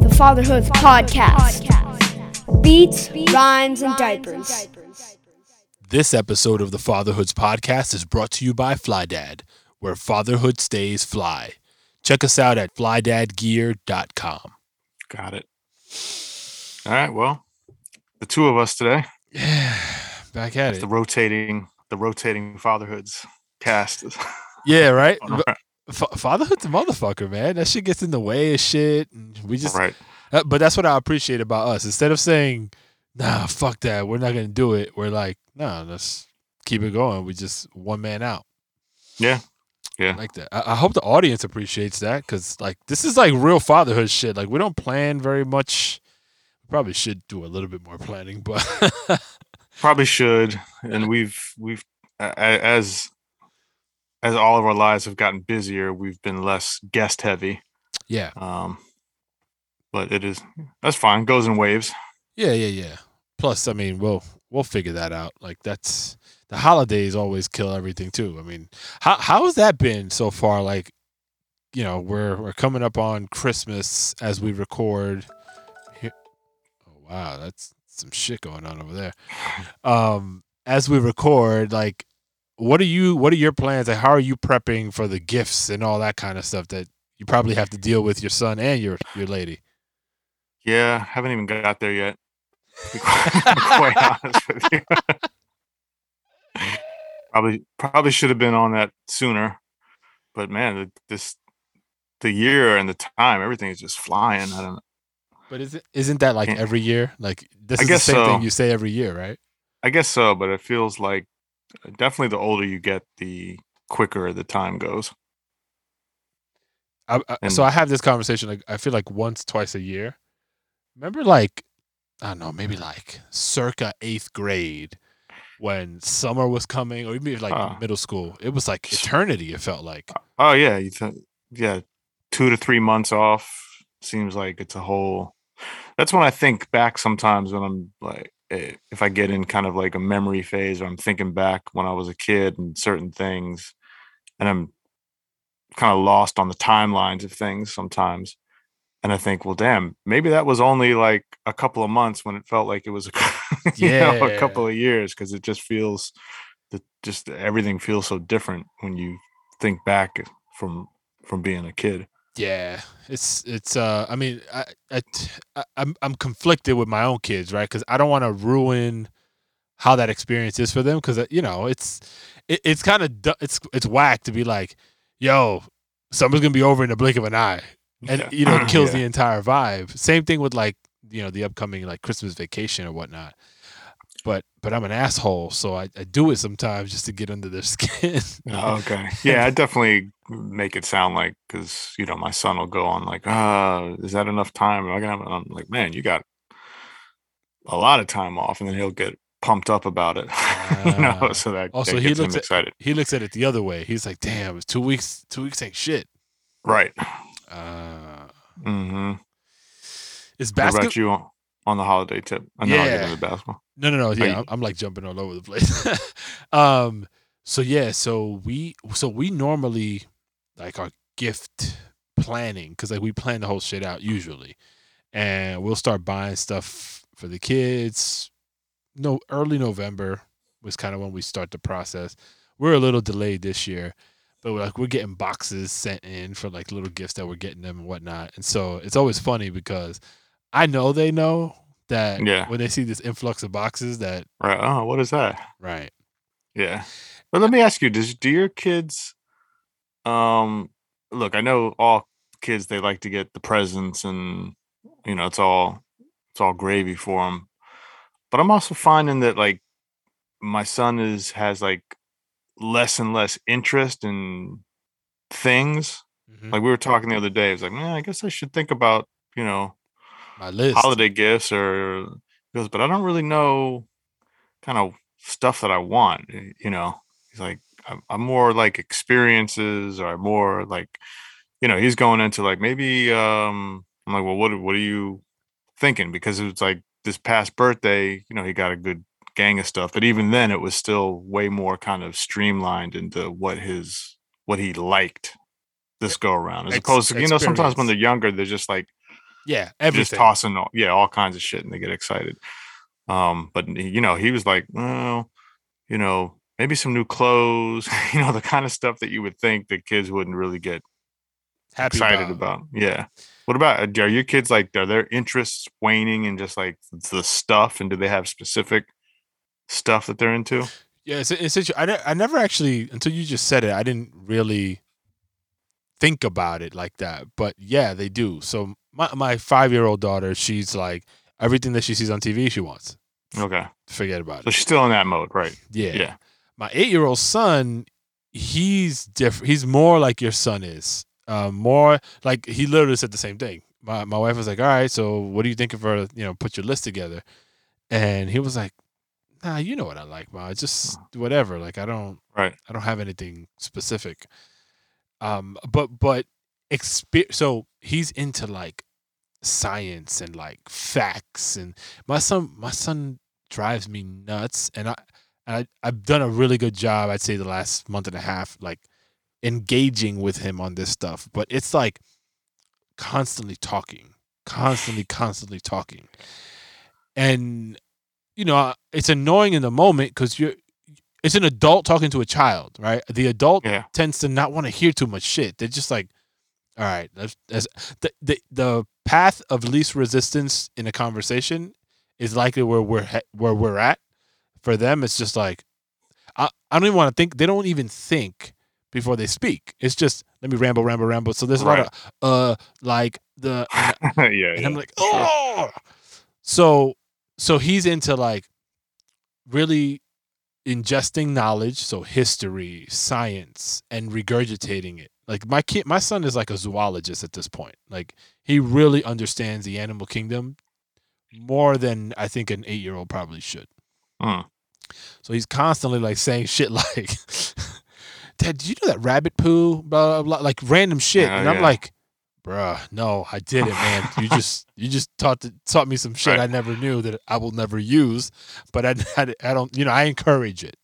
The Fatherhood Podcast. Beats, rhymes, and diapers. This episode of the Fatherhoods podcast is brought to you by FlyDad, where fatherhood stays fly. Check us out at flydadgear.com. Got it. All right. Well, the two of us today, Yeah, back at it's it. the rotating, the rotating fatherhoods cast. Yeah, right. All right. Fa- fatherhood's a motherfucker, man. That shit gets in the way of shit. And we just, right. uh, but that's what I appreciate about us. Instead of saying, "Nah, fuck that, we're not gonna do it," we're like, "Nah, let's keep it going." We just one man out. Yeah. I Yeah. like that. I, I hope the audience appreciates that because, like, this is like real fatherhood shit. Like, we don't plan very much. Probably should do a little bit more planning, but Probably should. And we've we've as as all of our lives have gotten busier, we've been less guest heavy. yeah, Um, but it is that's fine. Goes in waves. yeah, yeah, yeah. Plus, I mean, we'll we'll figure that out. Like, that's the holidays always kill everything too. I mean, how how has that been so far? Like, you know, we're we're coming up on Christmas as we record. Here. Oh wow, that's some shit going on over there. um as we record like what are you what are your plans like how are you prepping for the gifts and all that kind of stuff that you probably have to deal with your son and your your lady Yeah, haven't even got there yet. Quite, honest with you. probably probably should have been on that sooner. But man, the- this the year and the time, everything is just flying. I don't know but is it isn't that like every year like this I is guess the same thing you say every year right I guess so, but it feels like definitely the older you get, the quicker the time goes. I, I, And- so i have this conversation like i feel like once twice a year remember like i don't know maybe like circa eighth grade when summer was coming or even like Ah. middle school it was like eternity it felt like Oh yeah, you th- yeah, two to three months off seems like it's a whole. That's when I think back sometimes when I'm like, if I get in kind of like a memory phase, or I'm thinking back when I was a kid and certain things, and I'm kind of lost on the timelines of things sometimes. And I think, well, damn, maybe that was only like a couple of months when it felt like it was a, you know, a couple of years because it just feels that just everything feels so different when you think back from from being a kid. Yeah, it's it's. Uh, I mean, I, I, I'm I'm conflicted with my own kids, right? Because I don't want to ruin how that experience is for them. Because you know, it's it, it's kind of it's it's whack to be like, yo, summer's gonna be over in the blink of an eye, and Yeah. you know, it kills Yeah. the entire vibe. Same thing with like you know the upcoming like Christmas vacation or whatnot. But but I'm an asshole, so I, I do it sometimes just to get under their skin. Oh, okay. Yeah, I definitely make it sound like because you know my son will go on like, ah, is that enough time? Am I gonna have? I'm like, man, you got a lot of time off, and then he'll get pumped up about it. you know, so that, Also, that he looks at- excited. he looks at it the other way. He's like, damn, it's two weeks. Two weeks ain't shit. Right. Uh, Mm-hmm. is basketball? about you on, on the holiday tip? And then I'll get Yeah. into basketball. No, no, no. Yeah, you- I'm, I'm like jumping all over the place. um, so yeah, so we, so we normally like our gift planning because like we plan the whole shit out usually, and we'll start buying stuff for the kids. No, early November was kind of when we start the process. We're a little delayed this year, but we're like we're getting boxes sent in for like little gifts that we're getting them and whatnot. And so it's always funny because I know they know that Yeah. when they see this influx of boxes that Right. Oh, what is that? right. Yeah. But let me ask you, does do your kids um look, I know all kids they like to get the presents and you know, it's all it's all gravy for them. But I'm also finding that like my son is has like less and less interest in things. Mhm. Like we were talking the other day, it was like, man, I guess I should think about you know, My list. holiday gifts or he goes, but I don't really know kind of stuff that I want. You know, he's like, I'm, more like experiences or more like, you know, he's going into like maybe um I'm like, well, what what are you thinking? Because it was like this past birthday, you know, he got a good gang of stuff, but even then it was still way more kind of streamlined into what his what he liked this go around as Ex- opposed to you know sometimes when they're younger they're just like Yeah, just tossing all, yeah all kinds of shit and they get excited. Um but you know he was like well you know maybe some new clothes you know the kind of stuff that you would think that kids wouldn't really get Happy excited about. yeah what about uh, are your kids like are their interests waning in just like the stuff and do they have specific stuff that they're into Yeah, it's, it's I, I never actually until you just said it. I didn't really think about it like that. But yeah, they do. So my my five year old daughter, she's like everything that she sees on TV, she wants. okay Forget about so it. So she's still in that mode right Yeah. yeah. My eight year old son, he's different. He's more like your son is. Um, more like he literally said the same thing. My my wife was like, "All right, so what do you think of her? You know, put your list together." And he was like, "Nah, you know what I like, ma. It's just whatever. Like I don't, right I don't have anything specific." Um, but but exper- so he's into like science and like facts and my son my son drives me nuts and I and I, I've done a really good job I'd say the last month and a half like engaging with him on this stuff but it's like constantly talking constantly constantly talking and you know it's annoying in the moment because you're it's an adult talking to a child right the adult yeah tends to not want to hear too much shit. They're just like, all right, that's, that's the, the the path of least resistance in a conversation is likely where we're where we're at. For them, it's just like, I, I don't even want to think. They don't even think before they speak. It's just let me ramble, ramble, ramble. So there's a lot of uh, like the and yeah, and yeah. I'm like, oh. So so he's into like really ingesting knowledge, so history, science, and regurgitating it. Like my kid, my son is like a zoologist at this point. Like he really understands the animal kingdom more than I think an eight year old probably should. Mm. So he's constantly like saying shit like, "Dad, did you know that rabbit poo?" Blah blah, blah like random shit, Yeah, and I'm yeah. like, "Bruh, no, I didn't, man. You just you just taught the, taught me some shit I never knew that I will never use, but I I, I don't you know I encourage it.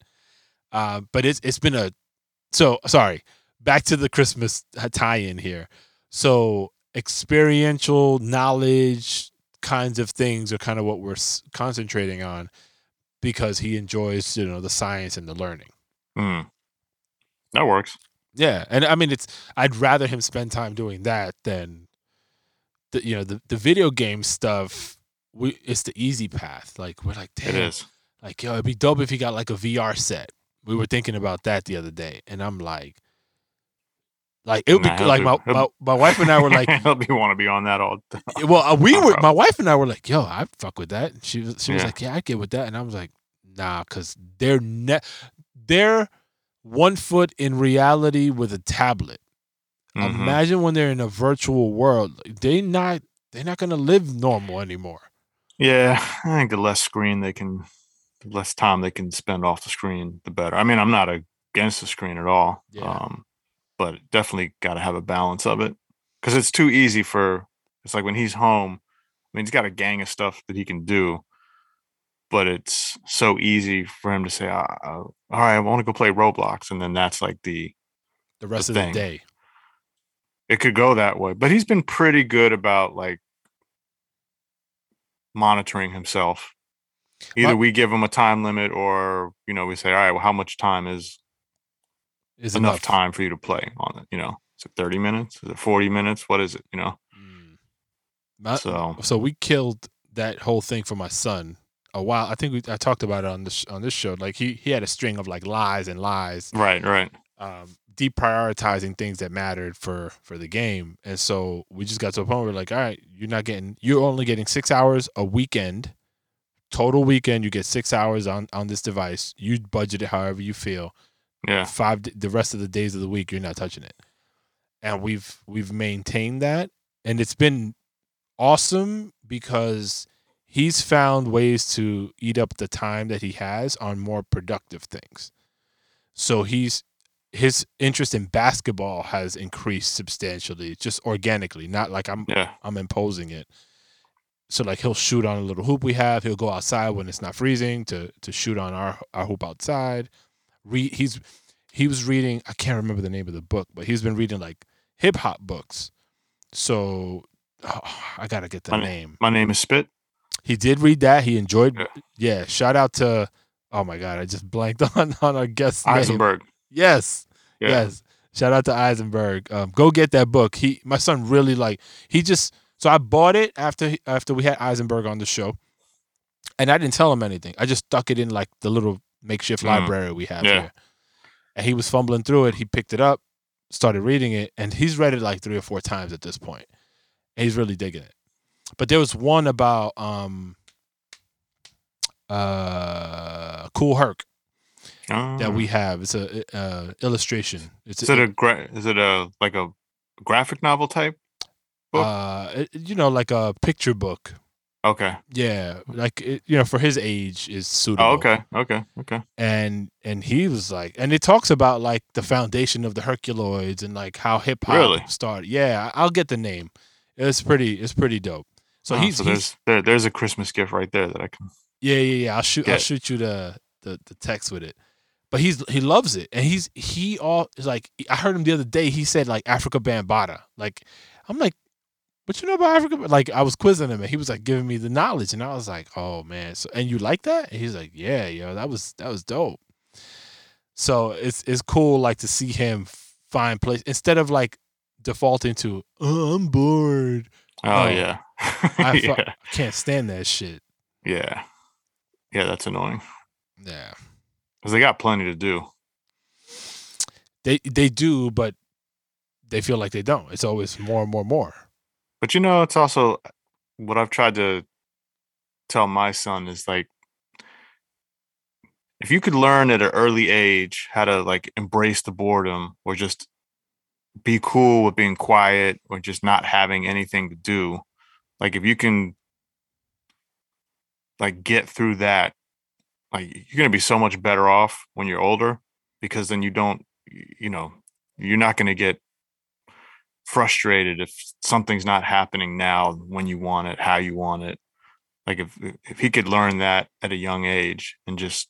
Uh, but it's it's been a so sorry. Back to the Christmas tie-in here. So experiential knowledge kinds of things are kind of what we're concentrating on because he enjoys you know the science and the learning. Mm. That works. Yeah, and I mean it's I'd rather him spend time doing that than the you know the the video game stuff. We it's the easy path. Like we're like, damn, It is. like yo, it'd be dope if he got like a VR set. We were thinking about that the other day, and I'm like, like it would Nah, be like my, my my wife and I were like, he'll be want to be on that all. well, uh, we were my wife and I were like, yo, I fuck with that. And she was she was Yeah. like, yeah, I get with that, and I was like, nah, because they're ne- they're one foot in reality with a tablet. Mhm. Imagine when they're in a virtual world, they not they're not gonna live normal anymore. Yeah, I think the less screen they can, the less time they can spend off the screen, the better. I mean, I'm not against the screen at all, Yeah. um, but definitely got to have a balance of it because it's too easy for. It's like when he's home. I mean, he's got a gang of stuff that he can do, but it's so easy for him to say, "Ah, uh, "All right, I want to go play Roblox," and then that's like the The rest The of thing. the day. it could go that way. But he's been pretty good about like monitoring himself. Either we give him a time limit or, you know, we say, all right, well, how much time is Is enough, enough, time for you to play on it? You know, is it 30 minutes? Is it 40 minutes? What is it? You know? Mm. So, so we killed that whole thing for my son a while. I think we I talked about it on this on this show. Like he he had a string of like lies and lies, right, right. um, deprioritizing things that mattered for for the game. And so we just got to a point where we're like, all right, you're not getting, you're only getting six hours a weekend, total weekend. You get six hours on on this device. You budget it however you feel. Yeah. Five the rest of the days of the week, you're not touching it. And we've we've maintained that, and it's been awesome because he's found ways to eat up the time that he has on more productive things. So he's his interest in basketball has increased substantially, just organically, not like I'm Yeah. I'm imposing it. So like he'll shoot on a little hoop we have. He'll go outside when it's not freezing to to shoot on our our hoop outside. Read he's he was reading I can't remember the name of the book, but he's been reading like hip hop books. So oh, I gotta get the My- name. My name is Spit. He did read that. He enjoyed. Yeah. Yeah. Shout out to. Oh my god, I just blanked on on our guest name. Eisenberg. Yes. Yeah. Yes. Shout out to Eisenberg. Um, go get that book. He, my son, really like. He just. So I bought it after after we had Eisenberg on the show, and I didn't tell him anything. I just stuck it in like the little makeshift Mm. library we have Yeah. here. And he was fumbling through it. He picked it up, started reading it, and he's read it like three or four times at this point. And he's really digging it. But there was one about um uh Kool Herc that we have. It's a uh, illustration. It's Is it a gra- is it a like a graphic novel type? book? uh, you know, like a picture book. Okay. Yeah, like it, you know, for his age is suitable. Oh, okay. Okay. Okay. And and he was like, and it talks about like the foundation of the Herculoids and like how hip hop Really? started. Yeah, I'll get the name. It's pretty. It's pretty dope. So Oh, he's, so he's there's there, there's a Christmas gift right there that I can. Yeah, yeah, yeah. I'll shoot. I'll shoot you the, the the text with it. But he's he loves it, and he's he all is like. I heard him the other day. He said like Afrika Bambaataa. Like I'm like, what you know about Africa? Like I was quizzing him, and he was like giving me the knowledge, and I was like, oh man. So and you like that? And he's like, yeah, yo, that was that was dope. So it's it's cool like to see him find place instead of like defaulting to oh, I'm bored. Oh, Oh. yeah. I yeah. I can't stand that shit. Yeah. Yeah. That's annoying Yeah. because they got plenty to do. They they do, but they feel like they don't. It's always more and more and more. But you know, it's also what I've tried to tell my son is like if you could learn at an early age how to like embrace the boredom or just be cool with being quiet or just not having anything to do, like if you can like get through that, like you're gonna be so much better off when you're older because then you don't, you know, you're not gonna get frustrated if something's not happening now when you want it, how you want it. Like if if he could learn that at a young age and just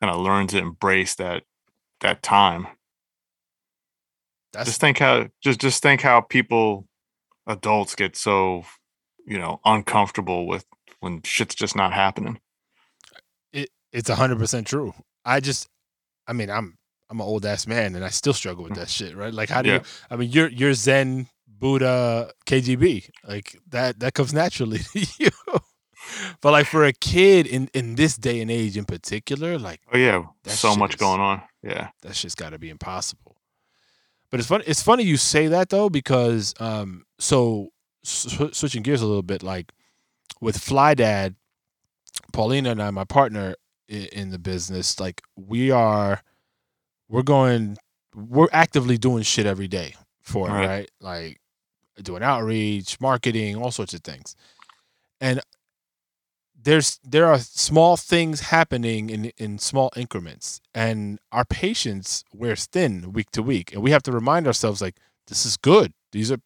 kind of learn to embrace that that time. That's Just think how just just think how people adults get so you know uncomfortable with when shit's just not happening. it, it's hundred percent true. I just, I mean, I'm I'm an old ass man, and I still struggle with that shit, right? Like, how do Yeah. you? I mean, you're you're Zen, Buddha, KGB, like that that comes naturally to you. But like for a kid in in this day and age in particular, like Oh yeah, so much is- going on. Yeah. that shit's got to be impossible. But it's funny. It's funny you say that though, because um, so sw- switching gears a little bit, like with Fly Dad, Paulina and I, my partner in, in the business, like we are, we're going, we're actively doing shit every day for it, Right. right? Like doing outreach, marketing, all sorts of things, and there's there are small things happening in in small increments. And our patience wears thin week to week. And we have to remind ourselves like this is good. These are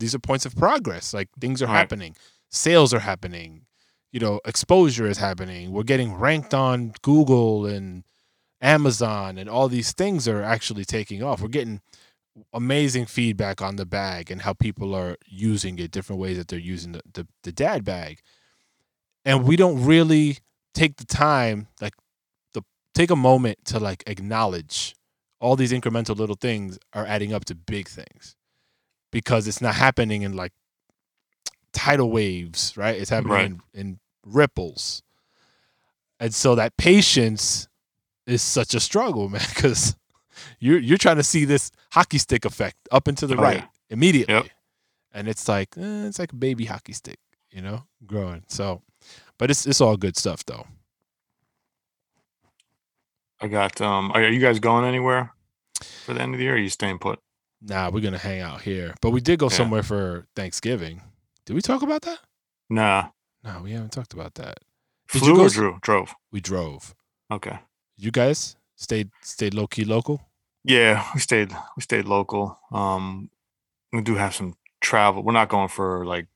these are points of progress. Like things are Right. happening. Sales are happening. You know exposure is happening. We're getting ranked on google and amazon and all these things are actually taking off. We're getting amazing feedback on the bag and how people are using it different ways that they're using the, the, the dad bag. And we don't really take the time like the take a moment to like acknowledge all these incremental little things are adding up to big things because it's not happening in like tidal waves right? It's happening Right. in, in ripples. And so that patience is such a struggle man because you're you're trying to see this hockey stick effect up and to the Oh, right yeah. immediately Yep. and it's like eh, it's like a baby hockey stick you know growing so but it's it's all good stuff though. I got um are you guys going anywhere for the end of the year or are you staying put? Nah, we're gonna hang out here, but we did go Yeah. somewhere for Thanksgiving. Did we talk about that? Nah. No, we haven't talked about that. Did Flew you go or drew? Drove. We drove. Okay. You guys stayed stayed low key local. Yeah, we stayed we stayed local. Um we do have some travel. We're not going for like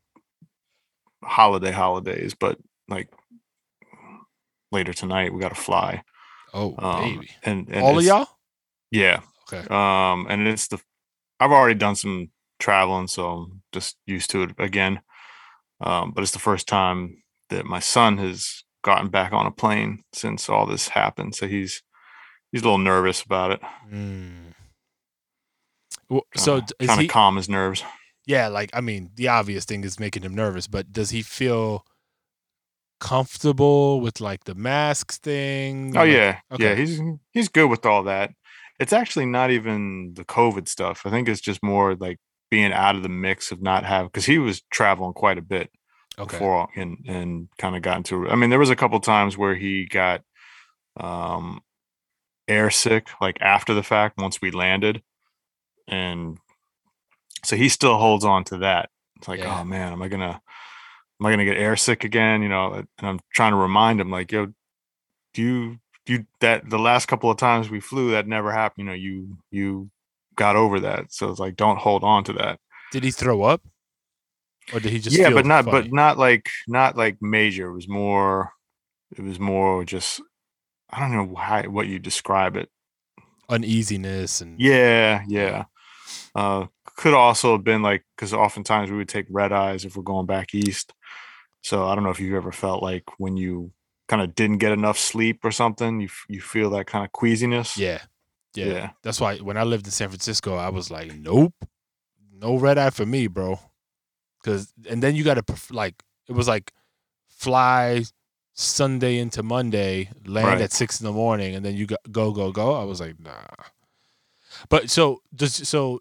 holiday holidays, but like later tonight we got to fly. Oh Um, baby, and, and all of y'all. Yeah. Okay. Um and it's the I've already done some traveling, so I'm just used to it again. Um, but it's the first time that my son has gotten back on a plane since all this happened. So he's he's a little nervous about it. Mm. Well, so Trying d- to- is trying he? calm his nerves. Yeah, like I mean, the obvious thing is making him nervous, but does he feel comfortable with like the masks thing? Oh Like- yeah, yeah. He's he's good with all that. It's actually not even the COVID stuff. I think it's just more like being out of the mix of not having because he was traveling quite a bit Okay. before and and kind of got into. I mean, there was a couple times where he got um air sick like after the fact once we landed, and so he still holds on to that. It's like, Yeah. oh man, am I gonna am I gonna get air sick again? You know, and I'm trying to remind him like, yo, do you you that the last couple of times we flew that never happened. You know, you you got over that. So it's like, don't hold on to that. Did he throw up, or did he just? yeah, but not funny? but not like not like major. It was more it was more just I don't know how what you describe it. uneasiness and Yeah, yeah. Uh could also have been like because oftentimes we would take red eyes if we're going back east. So I don't know if you've ever felt like when you kind of didn't get enough sleep or something, you you feel that kind of queasiness. yeah, yeah, Yeah. That's why when I lived in San Francisco, I was like, nope, no red eye for me, bro. Cause and then you got to like it was like fly Sunday into Monday, land Right. at six in the morning, and then you go go go go. I was like, nah. But so does so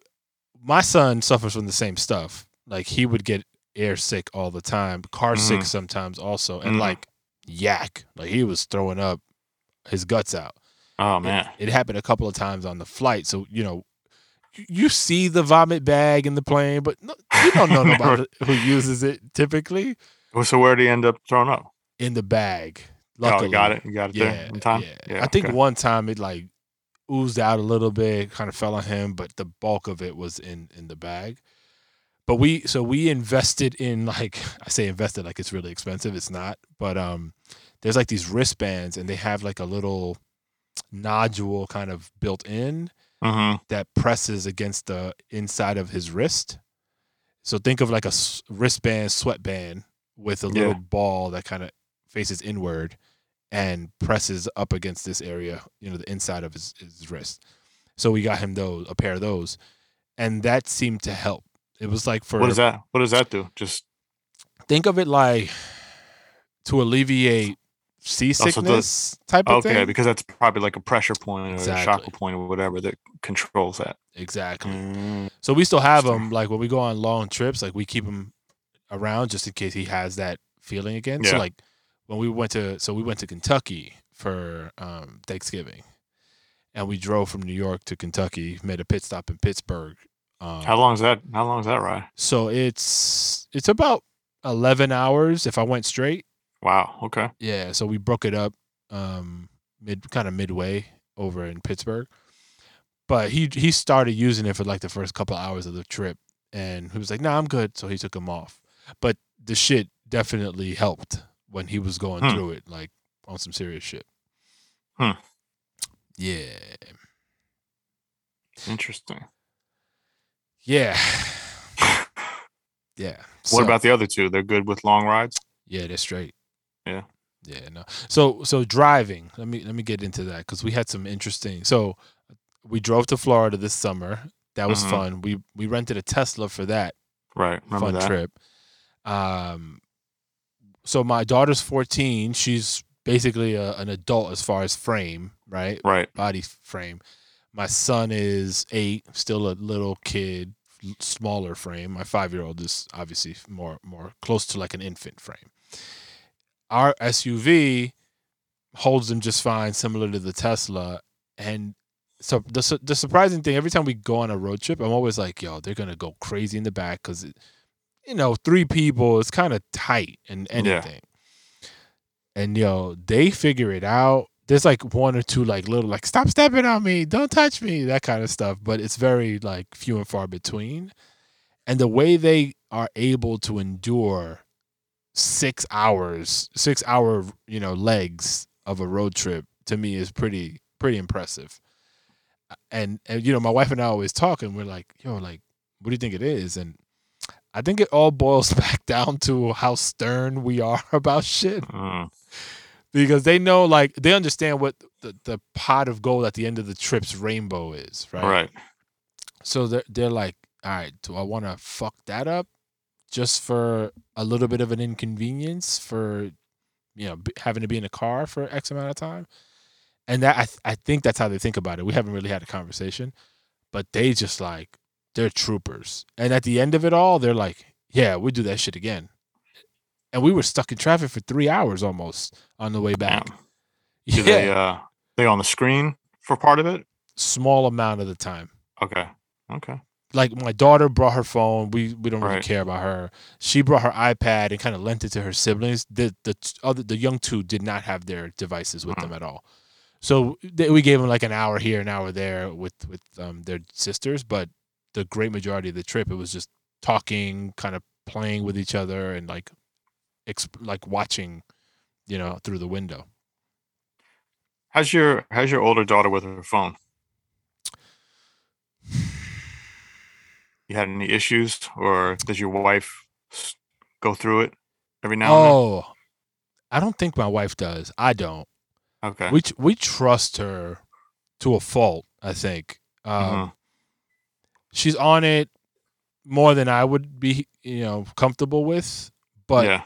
my son suffers from the same stuff. Like he would get air sick all the time, car sick Mhm. sometimes also, and Mhm. like yak, like he was throwing up his guts out. Oh It- man. It, happened a couple of times on the flight. So, you know, you- you see the vomit bag in the plane, but no, you don't know nobody who uses it typically so where do he end up throwing up? in the bag. Oh, Luckily. you got it. You got it Yeah, there in time. yeah. I think okay. one time it like oozed out a little bit, kind of fell on him, but the bulk of it was in in the bag. But we so we invested in like I say invested like it's really expensive. It's not, but um, there's like these wristbands and they have like a little nodule kind of built in Mhm. that presses against the inside of his wrist. So think of like a wristband, sweatband with a little Yeah. ball that kind of faces inward and presses up against this area, you know, the inside of his, his wrist. So we got him those, a pair of those, and that seemed to help. It was like for What does that? What does that do? Just think of it like to alleviate seasickness type of Oh, okay, thing. because that's probably like a pressure point or a Exactly. chakra point or whatever that controls that. Exactly. Mm, So we still have him. Like when we go on long trips, like we keep him around just in case he has that feeling again. So like when we went to, so we went to Kentucky for um, Thanksgiving, and we drove from New York to Kentucky, made a pit stop in Pittsburgh. Um, How long is that? How long is that ride? So it's it's about eleven hours if I went straight. Wow. Okay. Yeah, so we broke it up um mid kind of midway over in Pittsburgh. But he he started using it for like the first couple hours of the trip and he was like, "Nah, I'm good." So he took him off. But the shit definitely helped when he was going Hmm. through it like on some serious shit. Hmm. Yeah. Interesting. Yeah. Yeah. What So- about the other two? They're good with long rides. Yeah, they're straight. Yeah. Yeah, no. So so driving. Let me let me get into that because we had some interesting. So we drove to Florida this summer. That was Mhm. fun. We we rented a Tesla for that Right. Remember fun that? trip. Um, so my daughter's fourteen. She's basically a, an adult as far as frame, right? Right. Body frame. My son is eight, still a little kid, smaller frame. My five year old is obviously more more close to like an infant frame. Our SUV holds them just fine, similar to the Tesla. And so the the surprising thing, every time we go on a road trip, I'm always like, "Yo, they're gonna go crazy in the back because you know, three people, it's kind of tight and anything. And yo, they figure it out. There's like one or two like little like stop stepping on me, don't touch me, that kind of stuff. But it's very like few and far between. And the way they are able to endure six hours, six hour, you know, legs of a road trip to me is pretty pretty impressive. And and you know, my wife and I always talk and we're like, yo, like, what do you think it is? And I think it all boils back down to how stern we are about shit. Mm. Because they know like they understand what the, the pot of gold at the end of the trip's rainbow is, right? Right. So they're they're like, all right, do I want to fuck that up just for a little bit of an inconvenience for you know b- having to be in a car for X amount of time? And that I th- I think that's how they think about it. We haven't really had a conversation, but they just like they're troopers. And at the end of it all, they're like, yeah, we do that shit again. And we were stuck in traffic for three hours almost on the way back. Damn. Yeah, they uh they on the screen for part of it? small amount of the time. Okay. Okay. Like my daughter brought her phone. We we don't really Right. care about her. She brought her iPad and kind of lent it to her siblings. The the other the young two did not have their devices with them at all. So they, we gave them like an hour here, an hour there with with um, their sisters. But the great majority of the trip, it was just talking, kind of playing with each other, and like exp- like watching, you know, through the window. How's your how's your older daughter with her phone? You had any issues, or does your wife go through it every now and then? Oh, I don't think my wife does. I don't. Okay. we we trust her to a fault. I think um, Mhm. she's on it more than I would be, you know, comfortable with. But yeah.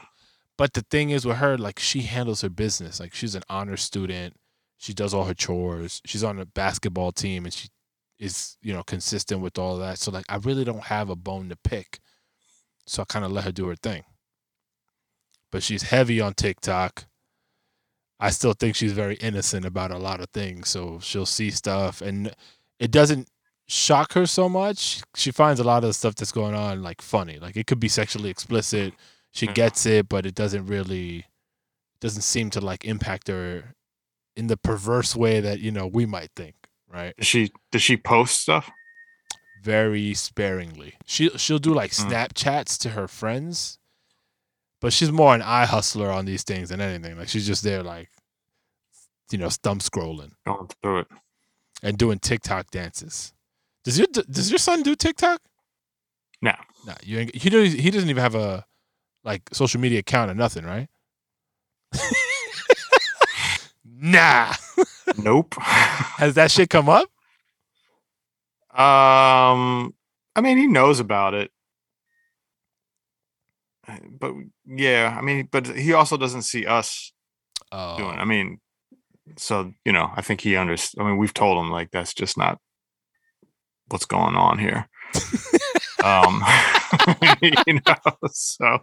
but the thing is with her, like she handles her business. Like she's an honor student. She does all her chores. She's on a basketball team, and she is you know consistent with all that. So like I really don't have a bone to pick. So I kind of let her do her thing. But she's heavy on TikTok. I still think she's very innocent about a lot of things. So she'll see stuff and it doesn't shock her so much. She finds a lot of the stuff that's going on like funny. Like it could be sexually explicit. She Yeah. gets it, but it doesn't really doesn't seem to like impact her in the perverse way that, you know, we might think, right? Does she does she post stuff? Very sparingly. She she'll do like Mm. Snapchats to her friends. But she's more an eye hustler on these things than anything. Like she's just there like you know, thumb scrolling. Going through it. and doing TikTok dances. Does your does your son do TikTok? No. No, you ain't, he doesn't. He doesn't even have a like social media account or nothing, right? nah. Nope. Has that shit come up? Um, I mean, he knows about it, but yeah, I mean, but he also doesn't see us Oh, doing. it. I mean, so you know, I think he understands. I mean, we've told him like that's just not what's going on here. um, you know, so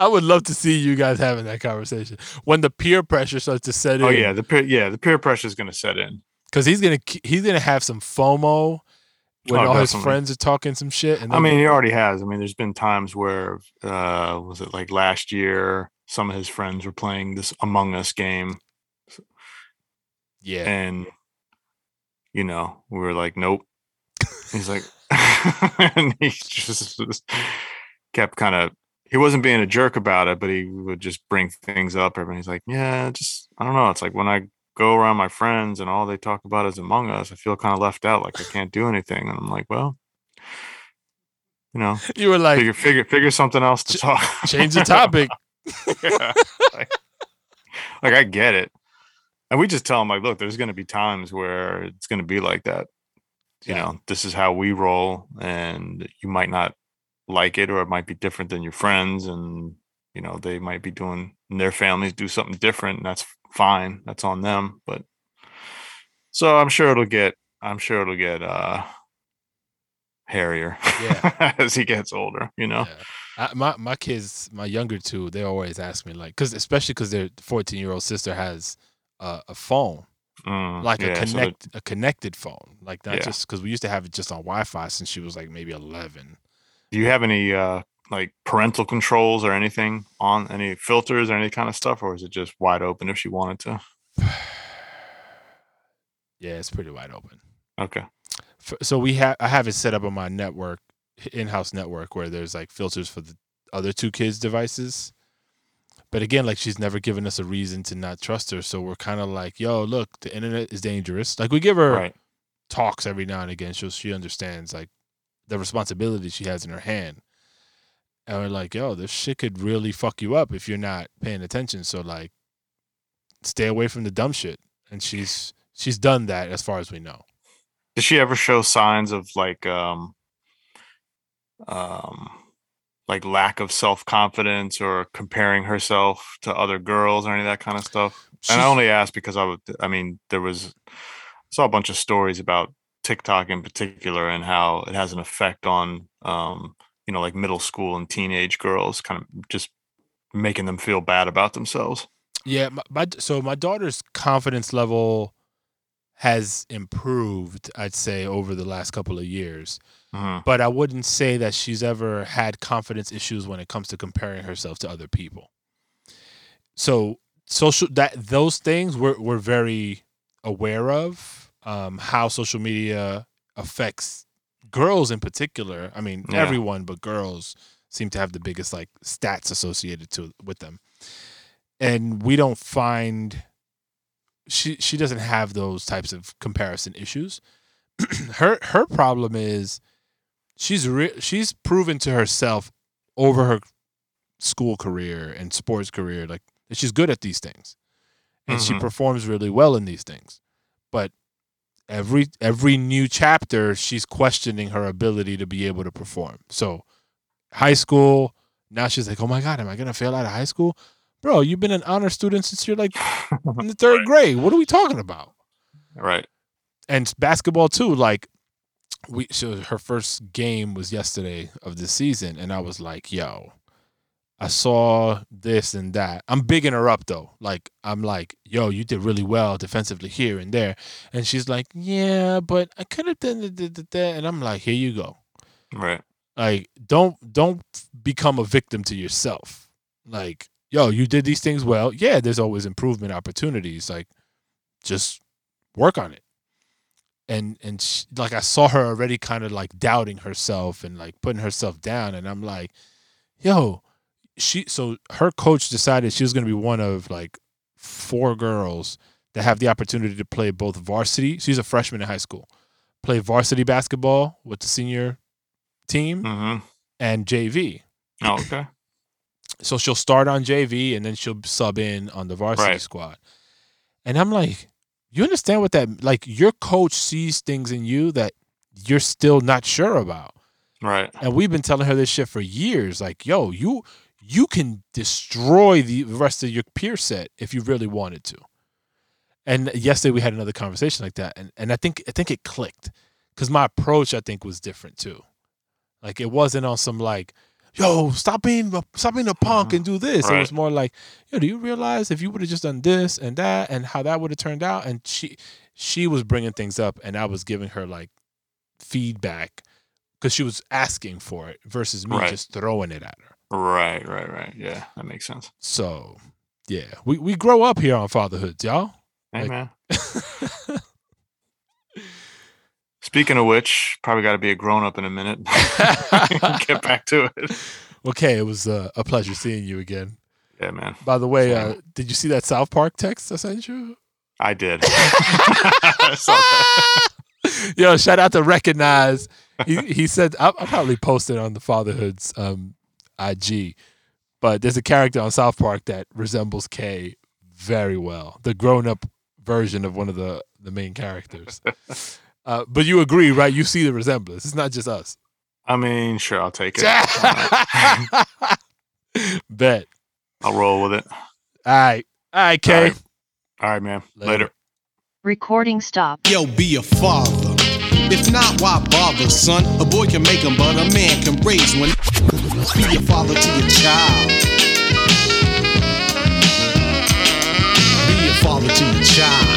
I would love to see you guys having that conversation when the peer pressure starts to set in. oh yeah, the peer, yeah, the peer pressure is going to set in. because he's gonna he's gonna have some FOMO when Oh, all his friends are talking some shit. And I mean, he already has. I mean, there's been times where, uh, was it like last year? Some of his friends were playing this Among Us game, yeah, and you know, we were like, "Nope." He's like, and he just, just kept kind of. He wasn't being a jerk about it, but he would just bring things up. Everybody's like, "Yeah, just I don't know." It's like when I go around my friends and all they talk about is Among Us, I feel kind of left out, like I can't do anything, and I'm like, "Well." You know, you were like, figure figure figure something else to Ch- talk. change the topic. Yeah, like, like, I get it, and we just tell them like, look, there's going to be times where it's going to be like that. You Yeah. know, this is how we roll, and you might not like it, or it might be different than your friends, and you know they might be doing and their families do something different, and that's fine. That's on them. But so I'm sure it'll get. I'm sure it'll get uh hairier Yeah. as he gets older. You know. Yeah. I, my my kids, my younger two, they always ask me like, because especially because their fourteen year old sister has a, a phone, Mm, like a yeah, so that- connect a connected phone, like not just because we used to have it just on Wi Fi since she was like maybe eleven. Do you have any uh like parental controls or anything on any filters or any kind of stuff, or is it just wide open if she wanted to? Yeah, it's pretty wide open. Okay. So we have I have it set up on my network, in-house network, where there's like filters for the other two kids' devices. But again, like she's never given us a reason to not trust her, so we're kind of like, "Yo, look, the internet is dangerous." Like we give her Right. talks every now and again, so she understands like the responsibility she has in her hand. And we're like, "Yo, this shit could really fuck you up if you're not paying attention." So like, stay away from the dumb shit. And she's she's done that as far as we know. Does she ever show signs of like um um like lack of self confidence or comparing herself to other girls or any of that kind of stuff? And I only asked because I would I mean there was I saw a bunch of stories about TikTok in particular and how it has an effect on um you know like middle school and teenage girls kind of just making them feel bad about themselves. Yeah, my, my so my daughter's confidence level has improved, I'd say, over the last couple of years. Mhm. But I wouldn't say that she's ever had confidence issues when it comes to comparing herself to other people. So social that those things we're we're very aware of um, how social media affects girls in particular. I mean, Yeah. everyone but girls seem to have the biggest like stats associated to with them and we don't find she she doesn't have those types of comparison issues. her her problem is she's re- she's proven to herself over her school career and sports career like that she's good at these things and she Mhm. performs really well in these things but every every new chapter she's questioning her ability to be able to perform so high school now she's like oh my god am i going to fail out of high school bro you've been an honor student since you're like in the third grade what are we talking about Right. and basketball too. Like we, so her first game was yesterday of the season, and I was like, "Yo, I saw this and that." I'm bigging her up though. Like I'm like, "Yo, you did really well defensively here and there," and she's like, "Yeah, but I could have done that." And I'm like, "Here you go." Right. Like don't don't become a victim to yourself. Like yo, you did these things well. Yeah, there's always improvement opportunities. Like just work on it and and sh like I saw her already kind of like doubting herself and like putting herself down and I'm like yo she so her coach decided she was going to be one of like four girls that have the opportunity to play both varsity she's a freshman in high school play varsity basketball with the senior team Mm-hmm. and JV Oh, okay. so she'll start on JV and then she'll sub in on the varsity Right. squad. And I'm like, you understand what that like your coach sees things in you that you're still not sure about. Right. And we've been telling her this shit for years like, yo, you you can destroy the rest of your peer set if you really wanted to. And yesterday we had another conversation like that and and I think I think it clicked cuz my approach I think was different too. Like it wasn't on some like yo, stop being a- stop being a punk mm-hmm. and do this. It was more like, yo, do you realize if you would have just done this and that and how that would have turned out? And she she was bringing things up, and I was giving her like feedback because she was asking for it versus me Right. just throwing it at her. Right. Right. Right. Yeah, that makes sense. So yeah, we we grow up here on fatherhood, y'all. Hey, Like- man. Speaking of which, probably got to be a grown up in a minute. Get back to it. okay, it was uh, a pleasure seeing you again. Yeah, man. By the way, uh, did you see that South Park text I sent you? I did. I saw that. Yo, shout out to Recognize. He he said I'll, I'll probably post it on the Fatherhood's um, IG, but there's a character on South Park that resembles Kay very well. The grown up version of one of the the main characters. Uh, but you agree, right? You see the resemblance. It's not just us. I mean, sure, I'll take it. Bet. I'll roll with it. All right. All right, Kay. All right. All right, man. Later. Later. Recording stop. Yo, be a father. If not, why bother, son? A boy can make them, but a man can raise one. Be a father to your child. Be a father to your child.